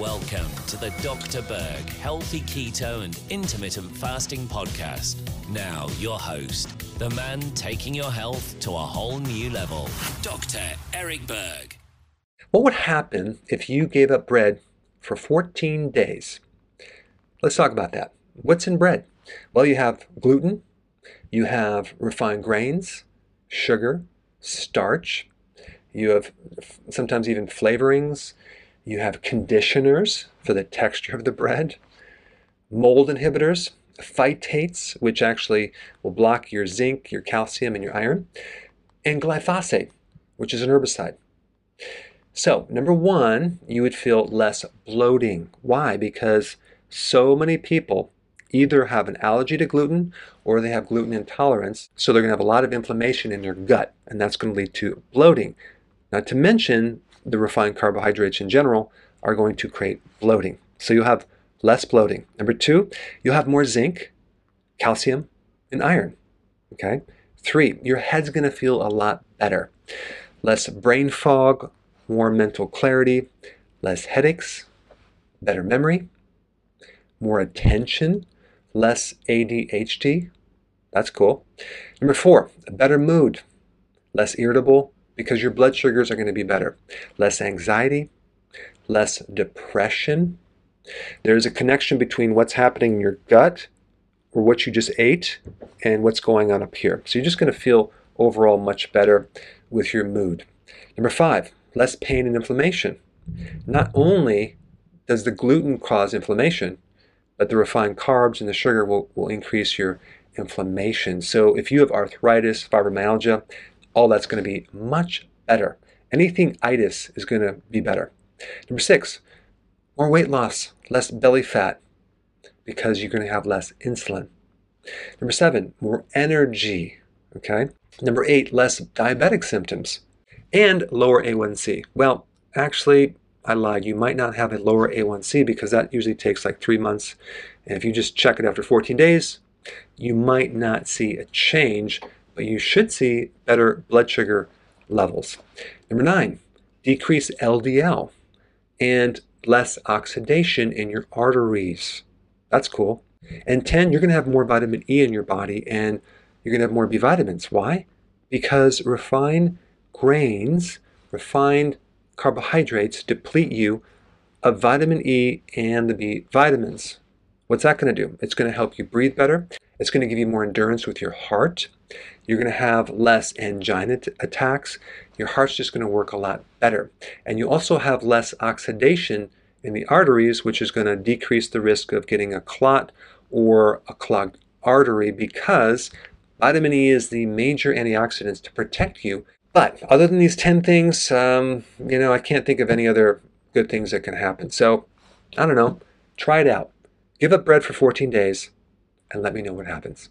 Welcome to the Dr. Berg Healthy Keto and Intermittent Fasting Podcast. Now, your host, the man taking your health to a whole new level, Dr. Eric Berg. What would happen if you gave up bread for 14 days? Let's talk about that. What's in bread? Well, you have gluten, you have refined grains, sugar, starch, you have sometimes even flavorings, you have conditioners for the texture of the bread, mold inhibitors, phytates, which actually will block your zinc, your calcium, and your iron, and glyphosate, which is an herbicide. So, number one, you would feel less bloating. Why? Because so many people either have an allergy to gluten or they have gluten intolerance. So, they're going to have a lot of inflammation in their gut, and that's going to lead to bloating. Not to mention, the refined carbohydrates in general are going to create bloating. So, you'll have less bloating. Number two, you'll have more zinc, calcium, and iron. Okay? Three, your head's going to feel a lot better. Less brain fog, more mental clarity, less headaches, better memory, more attention, less ADHD. That's cool. Number four, a better mood, less irritable because your blood sugars are going to be better, less anxiety, less depression. There's a connection between what's happening in your gut or what you just ate and what's going on up here. So you're just going to feel overall much better with your mood. Number five, less pain and inflammation. Not only does the gluten cause inflammation, but the refined carbs and the sugar will, will increase your inflammation. So if you have arthritis, fibromyalgia, all that's going to be much better. Anything itis is going to be better. Number six, more weight loss, less belly fat, because you're going to have less insulin. Number seven, more energy. Okay. Number eight, less diabetic symptoms and lower A1C. Well, actually, I lied. You might not have a lower A1C because that usually takes like three months. And if you just check it after 14 days, you might not see a change, but you should see better blood sugar levels. Number nine, decrease LDL and less oxidation in your arteries. That's cool. And 10, you're going to have more vitamin E in your body and you're going to have more B vitamins. Why? Because refined grains, refined carbohydrates deplete you of vitamin E and the B vitamins. What's that going to do? It's going to help you breathe better. It's going to give you more endurance with your heart. You're going to have less angina attacks. Your heart's just going to work a lot better. And you also have less oxidation in the arteries, which is going to decrease the risk of getting a clot or a clogged artery because vitamin E is the major antioxidants to protect you but other than these 10 things, um, you know, I can't think of any other good things that can happen. So, I don't know. Try it out. Give up bread for 14 days and let me know what happens.